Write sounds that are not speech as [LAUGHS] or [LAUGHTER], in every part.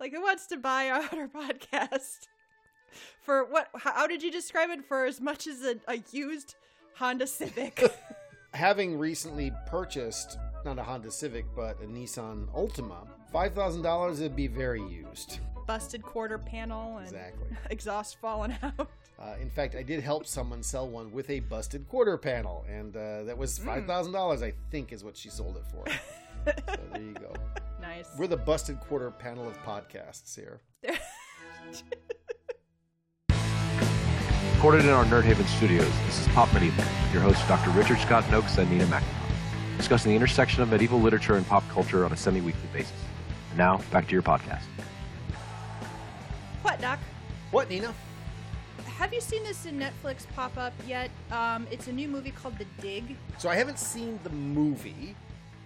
Like, who wants to buy out our podcast for what? How did you describe it? For as much as a, a used Honda Civic. [LAUGHS] Having recently purchased not a Honda Civic but a Nissan Altima, five thousand dollars would be very used. Busted quarter panel and Exactly. [LAUGHS] exhaust falling out. Uh, in fact, I did help someone sell one with a busted quarter panel, and uh, that was five thousand dollars. I think is what she sold it for. [LAUGHS] so there you go. [LAUGHS] Nice. We're the busted quarter panel of podcasts here. [LAUGHS] Recorded in our Nerd Haven studios, this is Pop Medieval, with your hosts Dr. Richard Scott Nokes and Nina McIntyre, discussing the intersection of medieval literature and pop culture on a semi-weekly basis. And now, back to your podcast. what, Doc? What, Nina? Have you seen this in Netflix pop up yet? Um, it's a new movie called The Dig. So I haven't seen the movie.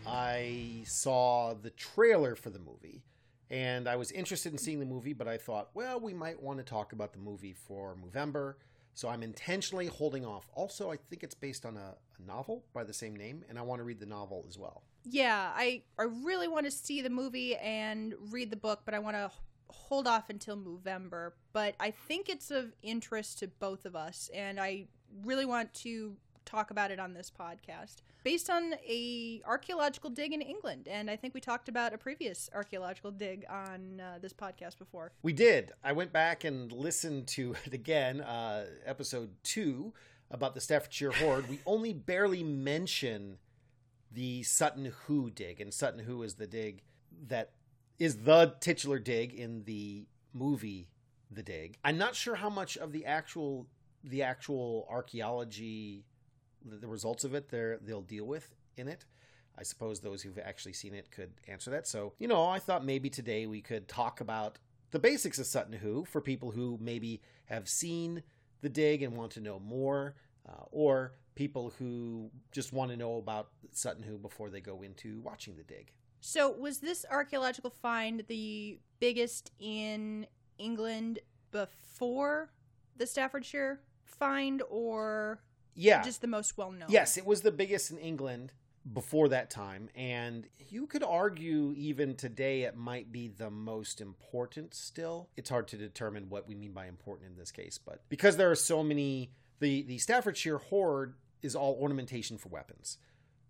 I saw the trailer for the movie, and I was interested in seeing the movie, but I thought, well, we might want to talk about the movie for Movember. So I'm intentionally holding off. Also, I think it's based on a, a novel by the same name, and I want to read the novel as well. Yeah, I I really want to see the movie and read the book, but I want to hold off until Movember. But I think it's of interest to both of us, and I really want to talk about it on this podcast based on a archaeological dig in England and I think we talked about a previous archaeological dig on uh, this podcast before. We did. I went back and listened to [LAUGHS] it again, uh, episode two about the Staffordshire Hoard. we only barely mention the Sutton Hoo dig, and Sutton Hoo is the dig that is the titular dig in the movie The Dig. I'm not sure how much of the actual the actual archaeology, the, results of it, there they'll deal with in it. I suppose those who've actually seen it could answer that. So, you know, I thought maybe today we could talk about the basics of Sutton Hoo for people who maybe have seen the dig and want to know more, uh, or people who just want to know about Sutton Hoo before they go into watching the dig. So, was this archaeological find the biggest in England before the Staffordshire find, or Yeah. just the most well known? Yes, it was the biggest in England before that time. And you could argue even today it might be the most important still. It's hard to determine what we mean by important in this case, but because there are so many, the, the Staffordshire Hoard is all ornamentation for weapons.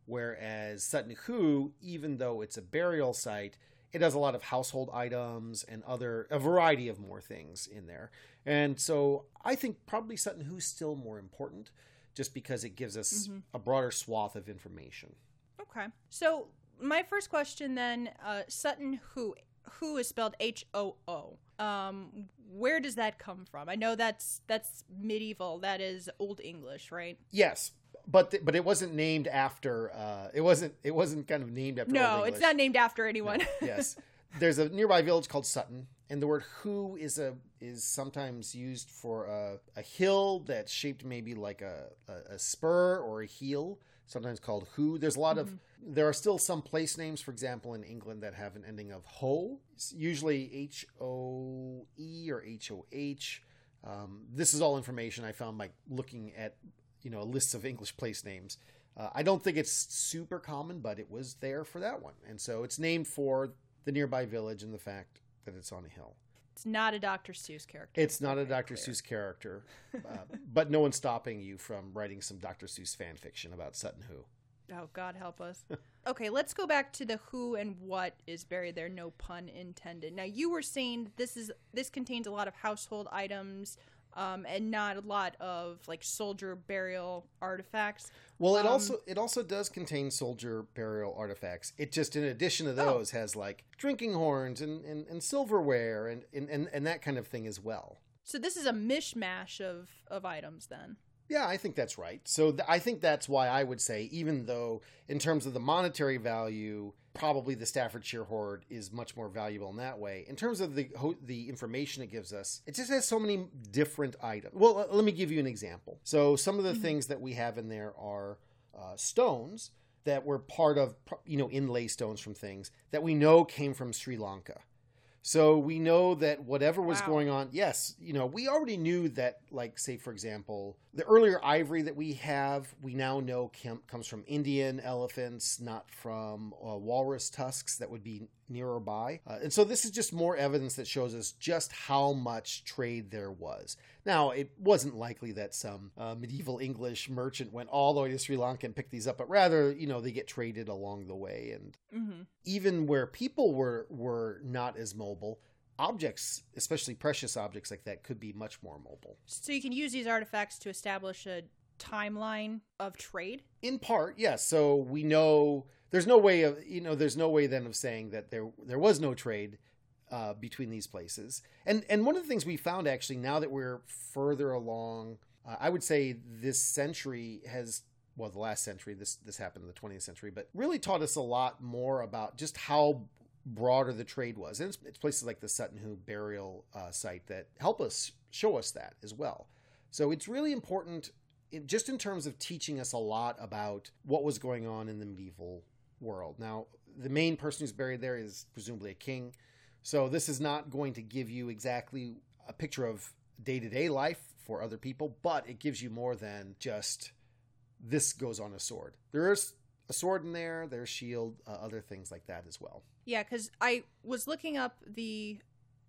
Whereas Sutton Hoo, even though it's a burial site, it has a lot of household items and other a variety of more things in there. And so I think probably Sutton Hoo's still more important just because it gives us Mhm. a broader swath of information. Okay. So, my first question then uh, Sutton Hoo Hoo is spelled H O O? Um, where does that come from? I know that's that's medieval. That is Old English, right? Yes, but th- but it wasn't named after uh it wasn't it wasn't kind of named after No, it's not named after anyone. yes. [LAUGHS] There's a nearby village called Sutton, and the word "hoo" is a is sometimes used for a, a hill that's shaped maybe like a, a, a spur or a heel, sometimes called "hoo." There's a lot of there are still some place names, for example, in England that have an ending of "ho," It's usually H O E or H O H. Um, this is all information I found by looking at you know lists of English place names. Uh, I don't think it's super common, but it was there for that one, and so it's named for the nearby village and the fact that it's on a hill. it's not a Dr. Seuss character. It's not a Dr. clear. Seuss character, [LAUGHS] uh, but no one's stopping you from writing some Dr. Seuss fan fiction about Sutton Hoo. Oh, God help us. [LAUGHS] okay, let's go back to the who and what is buried there. No pun intended. Now, you were saying this is this contains a lot of household items, um, and not a lot of like soldier burial artifacts. Well, it Um, also it also does contain soldier burial artifacts. It just, in addition to Oh. those, has like drinking horns and, and, and silverware and, and, and, and that kind of thing as well. So this is a mishmash of of items then. Yeah, I think that's right. So th- I think that's why I would say, even though in terms of the monetary value, probably the Staffordshire Hoard is much more valuable in that way. In terms of the ho- the information it gives us, it just has so many different items. Well, uh, let me give you an example. So some of the things that we have in there are uh, stones that were part of, you know, inlay stones from things that we know came from Sri Lanka. So we know that whatever was Wow. going on, yes, you know, we already knew that, like, say, for example, The earlier ivory that we have, we now know com- comes from Indian elephants, not from uh, walrus tusks that would be nearer by. Uh, and so this is just more evidence that shows us just how much trade there was. Now, it wasn't likely that some uh, medieval English merchant went all the way to Sri Lanka and picked these up, but rather, you know, they get traded along the way. And hmm even where people were were not as mobile, objects, especially precious objects like that, could be much more mobile. So you can use these artifacts to establish a timeline of trade. In part, yes. So we know there's no way of you know there's no way then of saying that there there was no trade uh, between these places. And and one of the things we found actually now that we're further along, uh, I would say this century has well the last century this this happened in the 20th century, but really taught us a lot more about just how broader the trade was. And it's, it's places like the Sutton Hoo burial uh, site that help us show us that as well. So it's really important, in, just in terms of teaching us a lot about what was going on in the medieval world. Now, the main person who's buried there is presumably a king. So this is not going to give you exactly a picture of day to day life for other people, but it gives you more than just this goes on a sword. There's a sword in there, there's shield, uh, other things like that as well. Yeah, because I was looking up the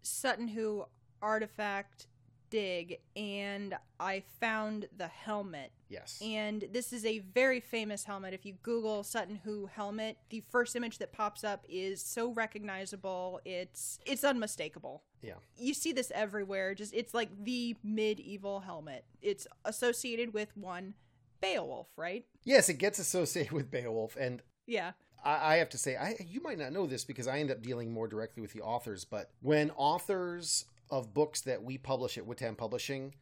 Sutton Hoo artifact dig and I found the helmet. Yes. And this is a very famous helmet. If you Google Sutton Hoo helmet, the first image that pops up is so recognizable. It's it's unmistakable. Yeah. You see this everywhere. Just it's like the medieval helmet. It's associated with one Beowulf, right? Yes, it gets associated with Beowulf, and Yeah. I, I have to say, I you might not know this because I end up dealing more directly with the authors. But when authors of books that we publish at Witan Publishing,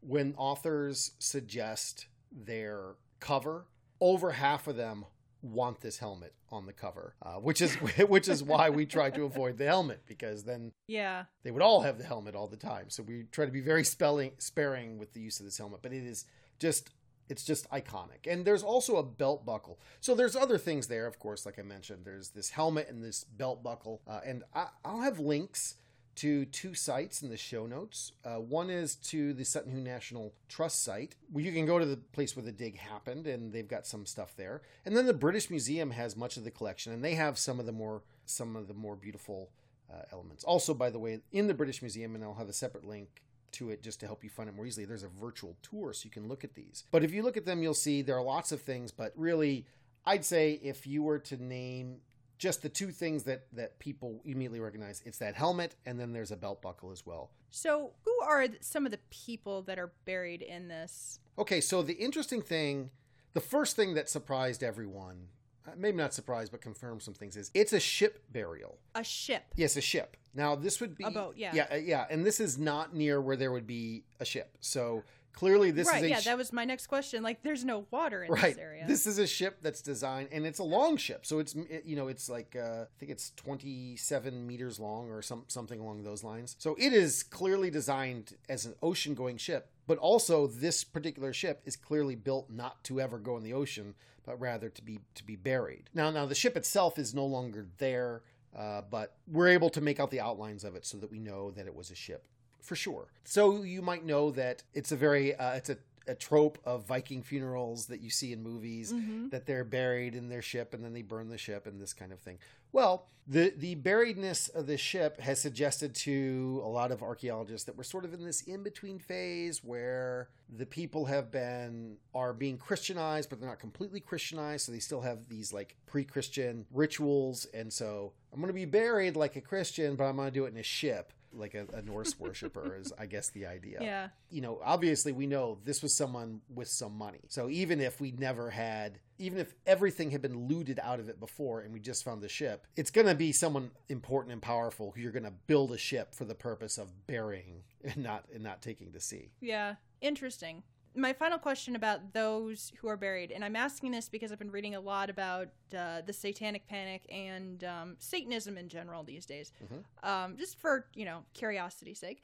when authors suggest their cover, over half of them want this helmet on the cover, uh, which is [LAUGHS] which is why we try to avoid the helmet because then Yeah. they would all have the helmet all the time. So we try to be very spelling sparing with the use of this helmet, but it is just it's just iconic. And there's also a belt buckle. So there's other things there, of course, like I mentioned. There's this helmet and this belt buckle, uh, and I, I'll have links to two sites in the show notes. Uh, one is to the Sutton Hoo National Trust site, where you can go to the place where the dig happened, and they've got some stuff there. And then the British Museum has much of the collection, and they have some of the more some of the more beautiful uh, elements. Also, by the way, in the British Museum, and I'll have a separate link to it just to help you find it more easily. There's a virtual tour so you can look at these. But if you look at them, you'll see there are lots of things, but really, I'd say if you were to name just the two things that that people immediately recognize, it's that helmet and then there's a belt buckle as well. So, who are some of the people that are buried in this? Okay, so the interesting thing, the first thing that surprised everyone, maybe not surprised, but confirmed some things, is it's a ship burial. A ship. Yes, a ship. Now this would be A boat, yeah. yeah, uh, yeah, and this is not near where there would be a ship. So clearly, this right, is a yeah, sh- that was my next question. Like, there's no water in right. this area. This is a ship that's designed, and it's a long ship. So it's it- you know it's like uh, I think it's twenty seven meters long or some something along those lines. So it is clearly designed as an ocean going ship. But also, this particular ship is clearly built not to ever go in the ocean, but rather to be to be buried. Now, now the ship itself is no longer there, uh, but we're able to make out the outlines of it so that we know that it was a ship for sure. So you might know that it's a very uh, it's a, a trope of Viking funerals that you see in movies Mhm. that they're buried in their ship and then they burn the ship and this kind of thing. Well, the the buriedness of the ship has suggested to a lot of archaeologists that we're sort of in this in between phase where the people have been are being Christianized, but they're not completely Christianized, so they still have these like pre-Christian rituals, and so I'm going to be buried like a Christian, but I'm going to do it in a ship. Like a, a Norse worshiper is, I guess, the idea yeah. you know, obviously we know this was someone with some money. So even if we never had, even if everything had been looted out of it before and we just found the ship, it's going to be someone important and powerful who you're going to build a ship for the purpose of burying and not and not taking to sea. Yeah. Interesting. My final question about those who are buried, and I'm asking this because I've been reading a lot about uh, the Satanic Panic and um, Satanism in general these days, Mhm. um, just for you know curiosity's sake.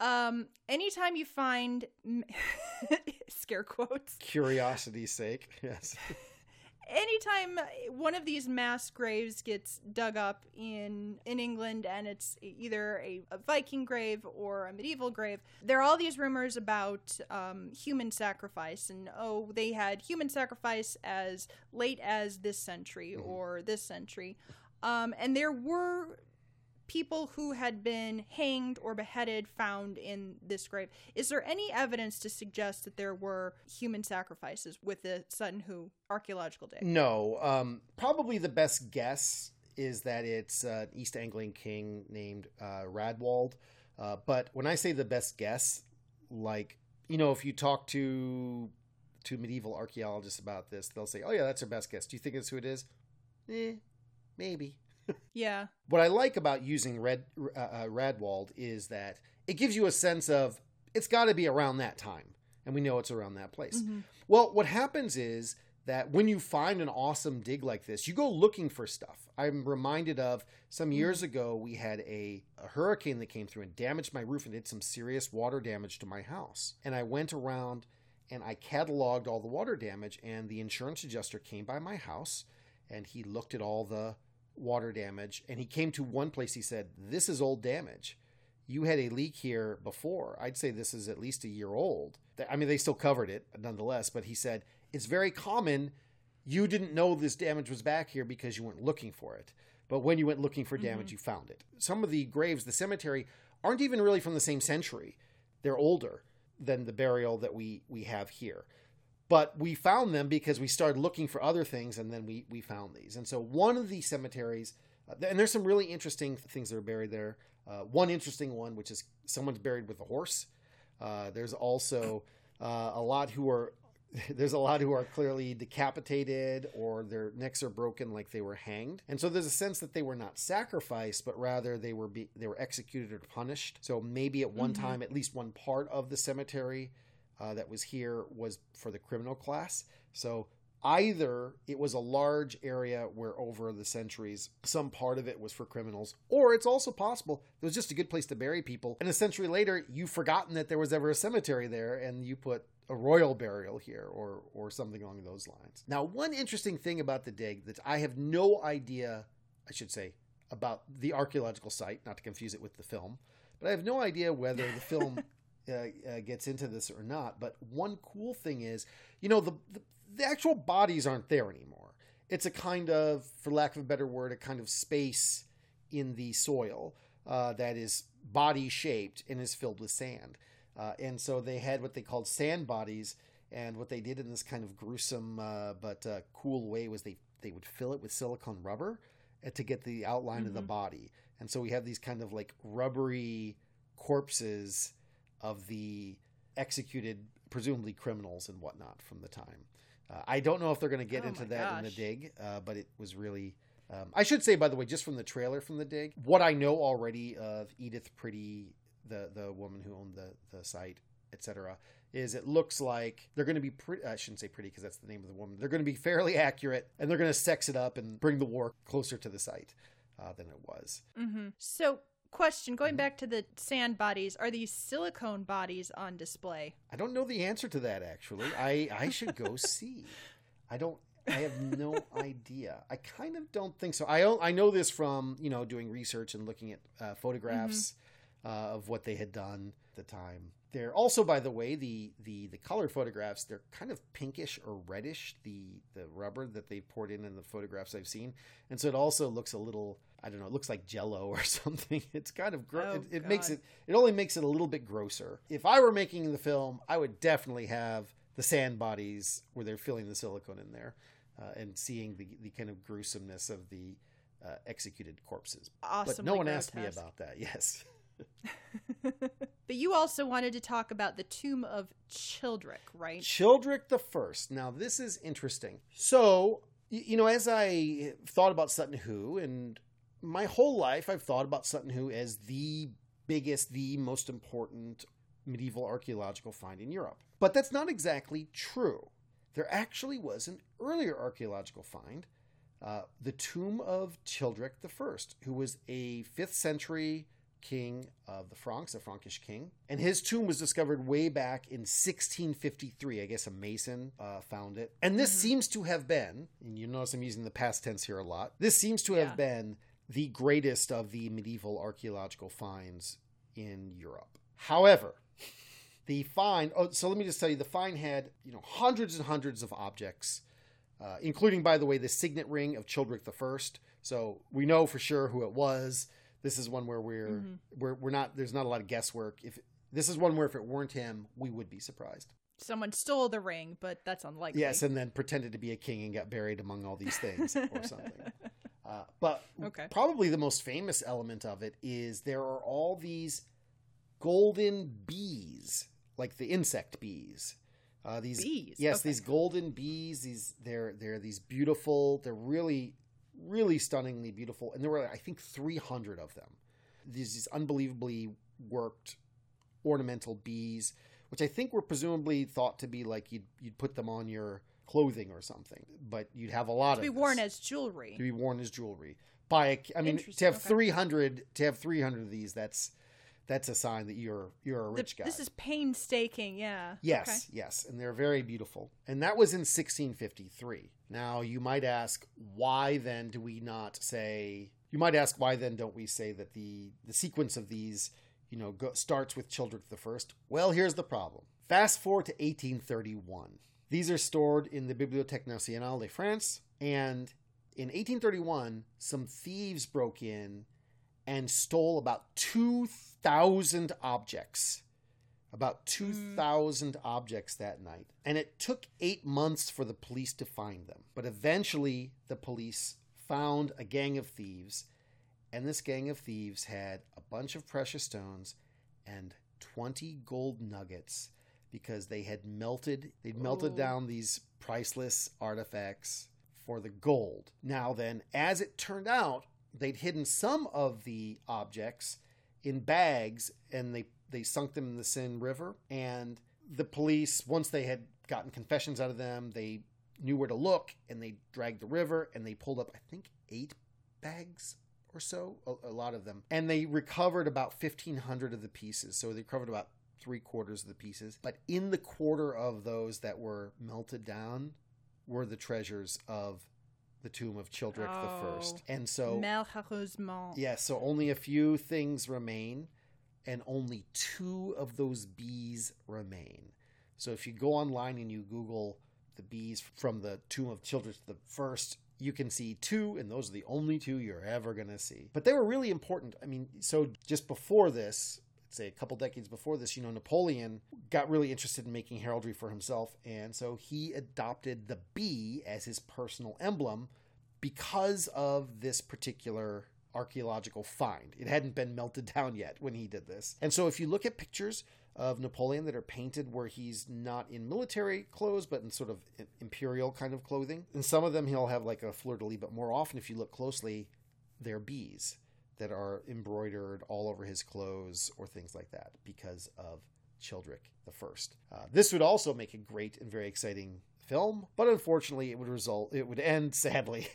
Um, anytime you find [LAUGHS] scare quotes, Curiosity's sake, yes. [LAUGHS] anytime one of these mass graves gets dug up in in England and it's either a, a Viking grave or a medieval grave, there are all these rumors about um, human sacrifice and oh, they had human sacrifice as late as this century Mhm. or this century, um, and there were people who had been hanged or beheaded found in this grave. Is there any evidence to suggest that there were human sacrifices with the Sutton Hoo archaeological dig? No, um, probably the best guess is that it's uh, an East Anglian king named uh, Raedwald. Uh, but when I say the best guess, like you know, if you talk to to medieval archaeologists about this, they'll say, "Oh yeah, that's our best guess." Do you think it's who it is? Eh, maybe. Yeah. What I like about using Red uh, uh, Raedwald is that it gives you a sense of it's got to be around that time, and we know it's around that place. Mhm. Well, what happens is that when you find an awesome dig like this, you go looking for stuff. I'm reminded of some years ago, we had a, a hurricane that came through and damaged my roof and did some serious water damage to my house. And I went around and I cataloged all the water damage, and the insurance adjuster came by my house and he looked at all the water damage and he came to one place. He said, This is old damage you had a leak here before. I'd say this is at least a year old. I mean, they still covered it nonetheless, but he said it's very common. You didn't know this damage was back here because you weren't looking for it. But when you went looking for damage, Mhm. you found it. Some of the graves, the cemetery, aren't even really from the same century. They're older than the burial that we, we have here. But we found them because we started looking for other things and then we, we found these. And so one of the cemeteries, uh, and there's some really interesting things that are buried there. Uh, one interesting one, which is someone's buried with a horse. Uh, there's also uh, a lot who are [LAUGHS] there's a lot who are clearly decapitated or their necks are broken like they were hanged. And so there's a sense that they were not sacrificed, but rather they were be, they were executed or punished. So maybe at one Mhm. time, at least one part of the cemetery uh, that was here was for the criminal class. So either it was a large area where over the centuries some part of it was for criminals or it's also possible it was just a good place to bury people and a century later you've forgotten that there was ever a cemetery there and you put a royal burial here or or something along those lines now one interesting thing about the dig that i have no idea i should say about the archaeological site not to confuse it with the film but i have no idea whether the film [LAUGHS] uh, uh, gets into this or not but one cool thing is you know the, the the actual bodies aren't there anymore. It's a kind of, for lack of a better word, a kind of space in the soil uh, that is body shaped and is filled with sand. Uh, and so they had what they called sand bodies. And what they did in this kind of gruesome uh, but uh, cool way was they, they would fill it with silicone rubber to get the outline of the Mhm. body. And so we have these kind of like rubbery corpses of the executed, presumably criminals and whatnot from the time. Uh, I don't know if they're going to get Oh into that in the dig, uh, but it was really. Um, I should say, by the way, just from the trailer from the dig, what I know already of Edith Pretty, the the woman who owned the the site, etc., is it looks like they're going to be pretty. I shouldn't say pretty because that's the name of the woman. They're going to be fairly accurate, and they're going to sex it up and bring the war closer to the site uh, than it was. hmm So, question going Mhm. back to the sand bodies, are these silicone bodies on display? I don't know the answer to that actually. I I should go [LAUGHS] see. I don't. I have no idea. I kind of don't think so. i i know this from you know doing research and looking at uh, photographs uh, of what they had done at the time. They're also, by the way, the the the color photographs. They're kind of pinkish or reddish. The the rubber that they poured in in the photographs I've seen, and so it also looks a little. I don't know. It looks like Jello [LAUGHS] or something. It's kind of Oh, it, it makes it it only makes it a little bit grosser. If I were making the film, I would definitely have the sand bodies where they're filling the silicone in there uh, and seeing the, the kind of gruesomeness of the uh, executed corpses. Awesome. but no one asked me about that. [LAUGHS] Yes. [LAUGHS] but you also wanted to talk about the tomb of Childeric, right? Childeric the First. Now, this is interesting. So, you know, as I thought about Sutton Hoo, and my whole life I've thought about Sutton Hoo as the biggest, the most important medieval archaeological find in Europe. But that's not exactly true. There actually was an earlier archaeological find, uh, the tomb of Childeric the First, who was a 5th century king of the Franks, a Frankish king. And his tomb was discovered way back in 1653. I guess a mason uh, found it. And this Mhm. seems to have been, and you notice I'm using the past tense here a lot, this seems to have been the greatest of the medieval archaeological finds in Europe. However, the find, oh, so let me just tell you, the find had, you know, hundreds and hundreds of objects, uh, including, by the way, the signet ring of Childeric I. So we know for sure who it was. This is one where we're Mhm. we're we're not. There's not a lot of guesswork. If this is one where if it weren't him, we would be surprised. Someone stole the ring, but that's unlikely. Yes, and then pretended to be a king and got buried among all these things or [LAUGHS] something. Uh, but Okay. probably the most famous element of it is there are all these golden bees, like the insect bees. Uh, these Bees, yes, okay. these golden bees. These they're they're these beautiful. They're really really stunningly beautiful, and there were I think 300 of them. These these unbelievably worked ornamental bees, which I think were presumably thought to be like you'd you'd put them on your clothing or something, but you'd have a lot to of to be this worn as jewelry. to be worn as jewelry by a, I mean to have okay. 300 to have 300 of these that's that's a sign that you're you're a The- rich guy. This is painstaking, yeah. Yes, Okay. yes, and they're very beautiful. And that was in 1653. Now, you might ask, why then do we not say? You might ask, why then don't we say that the the sequence of these, you know, go, starts with Childeric the First? Well, here's the problem. Fast forward to 1831. These are stored in the Bibliothèque Nationale de France, and in 1831, some thieves broke in and stole about 2,000 objects about hmm. 2,000 objects that night. And it took eight months for the police to find them. But eventually, the police found a gang of thieves. And this gang of thieves had a bunch of precious stones and 20 gold nuggets because they had melted, they'd melted Ooh. down these priceless artifacts for the gold. Now, then, as it turned out, they'd hidden some of the objects in bags and they they sunk them in the Seine River and the police once they had gotten confessions out of them they knew where to look and they dragged the river and they pulled up I think 8 bags or so a, a lot of them. And they recovered about 1500 of the pieces so they recovered about three quarters of the pieces. But in the quarter of those that were melted down were the treasures of the tomb of Childeric the oh. First Oh. and so Malheureusement. yeah, so only a few things remain, and only two of those bees remain. So if you go online and you Google the bees from the tomb of Childeric the First, you can see two, and those are the only two you're ever going to see. But they were really important. I mean, so just before this, say a couple decades before this, you know, Napoleon got really interested in making heraldry for himself, and so he adopted the bee as his personal emblem because of this particular archaeological find. It hadn't been melted [LAUGHS] down yet when he did this. And so if you look at pictures of Napoleon that are painted where he's not in military clothes but in sort of imperial kind of clothing, in some of them he'll have like a fleur-de-lis, but more often if you look closely, they're bees that are embroidered all over his clothes or things like that because of Childeric the First. Uh, this would also make a great and very exciting film, but unfortunately, it would result it would end [LAUGHS] sadly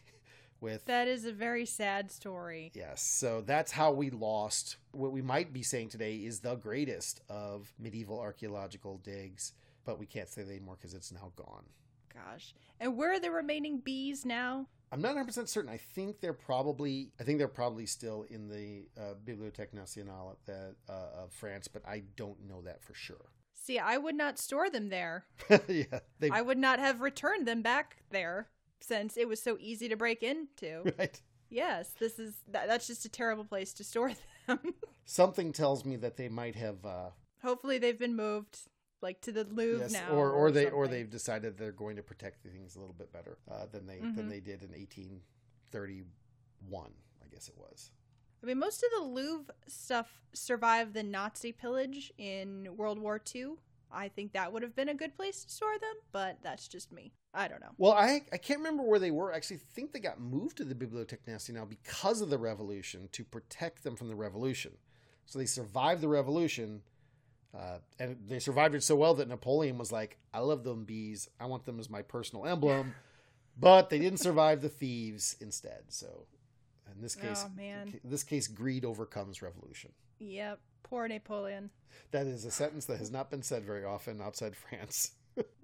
with That is a very sad story. yes. So that's how we lost what we might be saying today is the greatest of medieval archaeological digs, but we can't say that anymore because it's now gone. Gosh. And where are the remaining bees now? I'm not 100 percent certain. I think they're probably I think they're probably still in the uh, Bibliothèque Nationale at the, uh, of France, but I don't know that for sure. See, I would not store them there. [LAUGHS] yeah, they I would not have returned them back there since it was so easy to break into. [LAUGHS] right. yes, this is that, that's just a terrible place to store [LAUGHS] them. Something tells me that they might have uh, Hopefully they've been moved like to the Louvre yes, now or or they or they've decided they're going to protect things a little bit better uh, than they than Mhm. they did in 1831. I guess it was. I mean, most of the Louvre stuff survived the Nazi pillage in World War II. I think that would have been a good place to store them, but that's just me. I don't know. Well, I I can't remember where they were. I actually think they got moved to the Bibliothèque Nationale because of the revolution to protect them from the revolution. So they survived the revolution, uh, and they survived it so well that Napoleon was like, "I love them bees. I want them as my personal emblem." but they didn't survive the thieves instead. So In this case, Oh, man. in this case, greed overcomes revolution. Yep. Poor Napoleon. That is a sentence that has not been said very often outside France. [LAUGHS]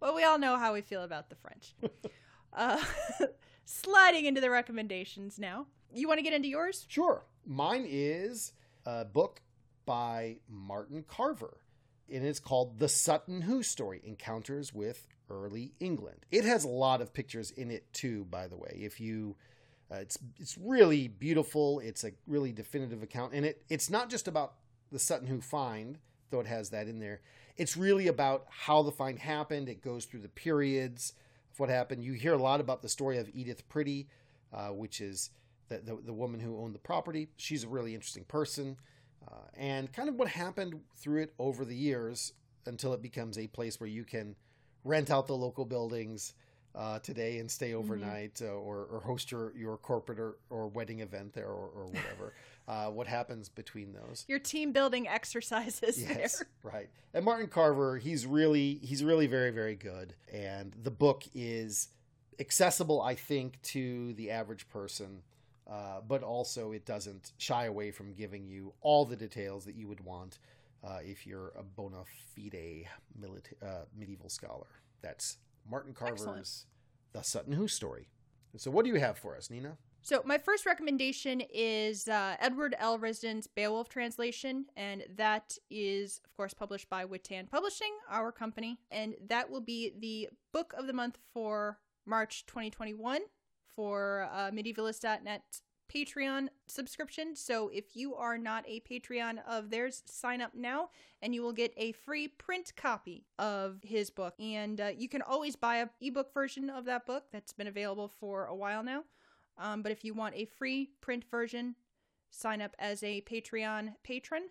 well, we all know how we feel about the French. [LAUGHS] Uh, [LAUGHS] sliding into the recommendations now. You want to get into yours? Sure. Mine is a book by Martin Carver, and it's called The Sutton Hoo Story Encounters with Early England. It has a lot of pictures in it, too, by the way. If you. Uh, it's it's really beautiful. It's a really definitive account, and it it's not just about the Sutton Hoo find, though it has that in there. It's really about how the find happened. It goes through the periods of what happened. You hear a lot about the story of Edith Pretty, uh, which is the, the, the woman who owned the property. She's a really interesting person, uh, and kind of what happened through it over the years until it becomes a place where you can rent out the local buildings uh, today and stay overnight uh, or, or host your, your corporate or, or wedding event there or, or whatever. [LAUGHS] uh, what happens between those? Your team building exercises Yes, there. [LAUGHS] right. And Martin Carver, he's really he's really very very good, and the book is accessible, I think, to the average person. Uh, but also, it doesn't shy away from giving you all the details that you would want uh, if you're a bona fide milita- uh, medieval scholar. That's Martin Carver's Excellent. The Sutton Hoo Story. So, what do you have for us, Nina? So, my first recommendation is uh, Edward L. Risden's Beowulf translation, and that is, of course, published by Witan Publishing, our company, and that will be the book of the month for March 2021 for uh, medievalist.net Patreon subscription. So, if you are not a Patreon of theirs, sign up now, and you will get a free print copy of his book. And uh, you can always buy a ebook version of that book that's been available for a while now. Um, but if you want a free print version, sign up as a Patreon patron,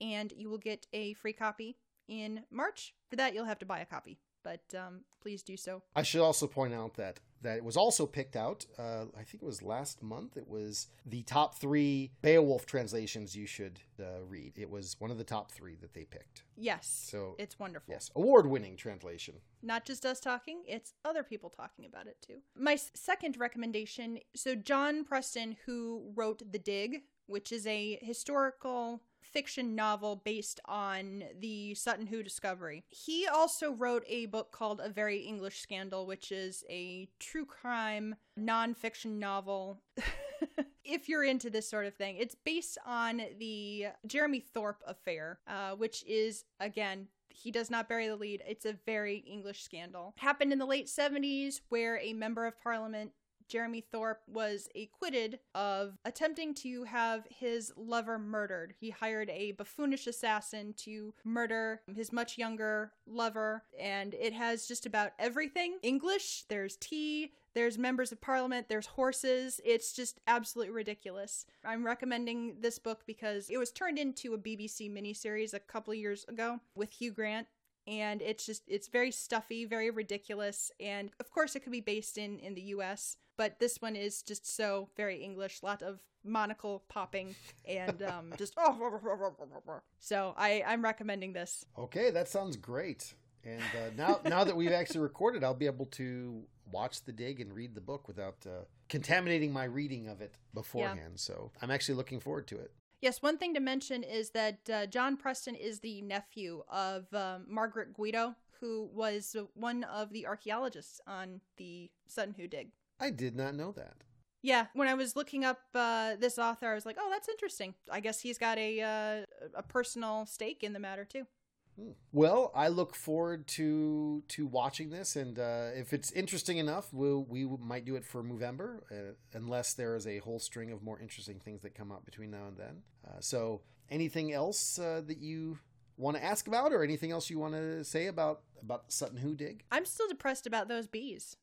and you will get a free copy in March. For that, you'll have to buy a copy, but um, please do so. I should also point out that that it was also picked out. Uh, I think it was last month. It was the top three Beowulf translations you should uh, read. It was one of the top three that they picked. Yes, So it's wonderful. yes, award-winning translation. Not just us talking, it's other people talking about it too. My second recommendation so, John Preston, who wrote The Dig, which is a historical fiction novel based on the Sutton Hoo discovery. He also wrote a book called A Very English Scandal, which is a true crime nonfiction novel. [LAUGHS] if you're into this sort of thing, it's based on the Jeremy Thorpe affair, uh, which is, again, he does not bury the lead. It's a very English scandal. Happened in the late 70s, where a member of parliament Jeremy Thorpe was acquitted of attempting to have his lover murdered. He hired a buffoonish assassin to murder his much younger lover, and it has just about everything English, there's tea, there's members of parliament, there's horses. It's just absolutely ridiculous. I'm recommending this book because it was turned into a BBC miniseries a couple years ago with Hugh Grant and it's just it's very stuffy very ridiculous and of course it could be based in in the us but this one is just so very english lot of monocle popping and um [LAUGHS] just [LAUGHS] so i i'm recommending this Okay, that sounds great. And uh, now, [LAUGHS] now that we've actually recorded, I'll be able to watch the dig and read the book without uh, contaminating my reading of it beforehand. So I'm actually looking forward to it. Yes one thing to mention is that uh, john preston is the nephew of um, margaret guido who was one of the archaeologists on the sutton hoo dig I did not know that. Yeah, when I was looking up uh, this author, I was like, "Oh, that's interesting. I guess he's got a uh, a personal stake in the matter too." Hmm. Well, I look forward to to watching this, and uh, if it's interesting enough, we'll, we might do it for Movember, uh, unless there is a whole string of more interesting things that come up between now and then. Uh, so, anything else uh, that you want to ask about, or anything else you want to say about about the Sutton Hoo dig? I'm still depressed about those bees.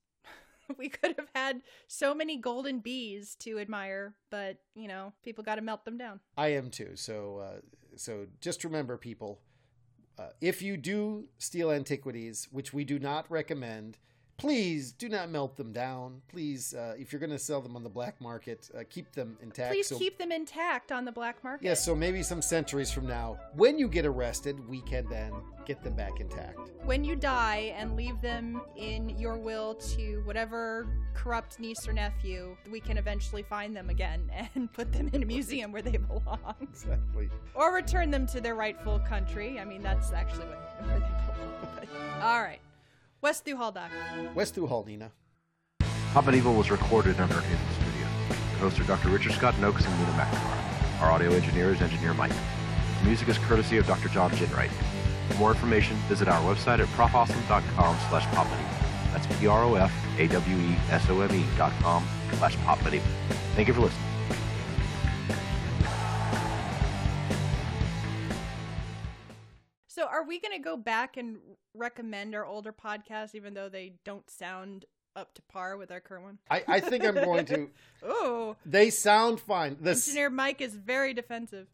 [LAUGHS] we could have had so many golden bees to admire, but you know, people got to melt them down. I am too. So, uh, so just remember, people, Uh, if you do steal antiquities, which we do not recommend, please do not melt them down. Please, uh, if you're going to sell them on the black market, uh, keep them intact. Please so, keep them intact on the black market. Yes, so maybe some centuries from now, when you get arrested, we can then get them back intact. When you die and leave them in your will to whatever corrupt niece or nephew, we can eventually find them again [LAUGHS] and put them in a museum where they belong. Exactly. Or return them to their rightful country. I mean, that's actually what, where they belong. [LAUGHS] But, all right. Wes thu hal Doc. Wes thu hal, Nina. Pop Medieval was recorded Nerd Haven Studios. The hosts are Dr. Richard Scott Nokes and Nina McNamara. Our audio engineer is Engineer Mike. The music is courtesy of Dr. John Ginwright. For more information, visit our website at profawesome.com slash popmedieval. That's P-R-O-F-A-W-E-S-O-M-E dot com slash popmedieval. Thank you for listening. We going to go back and recommend our older podcasts, even though they don't sound up to par with our current one? I, I think I'm going to. [LAUGHS] oh, They sound fine. The, s- Engineer Mike is very defensive.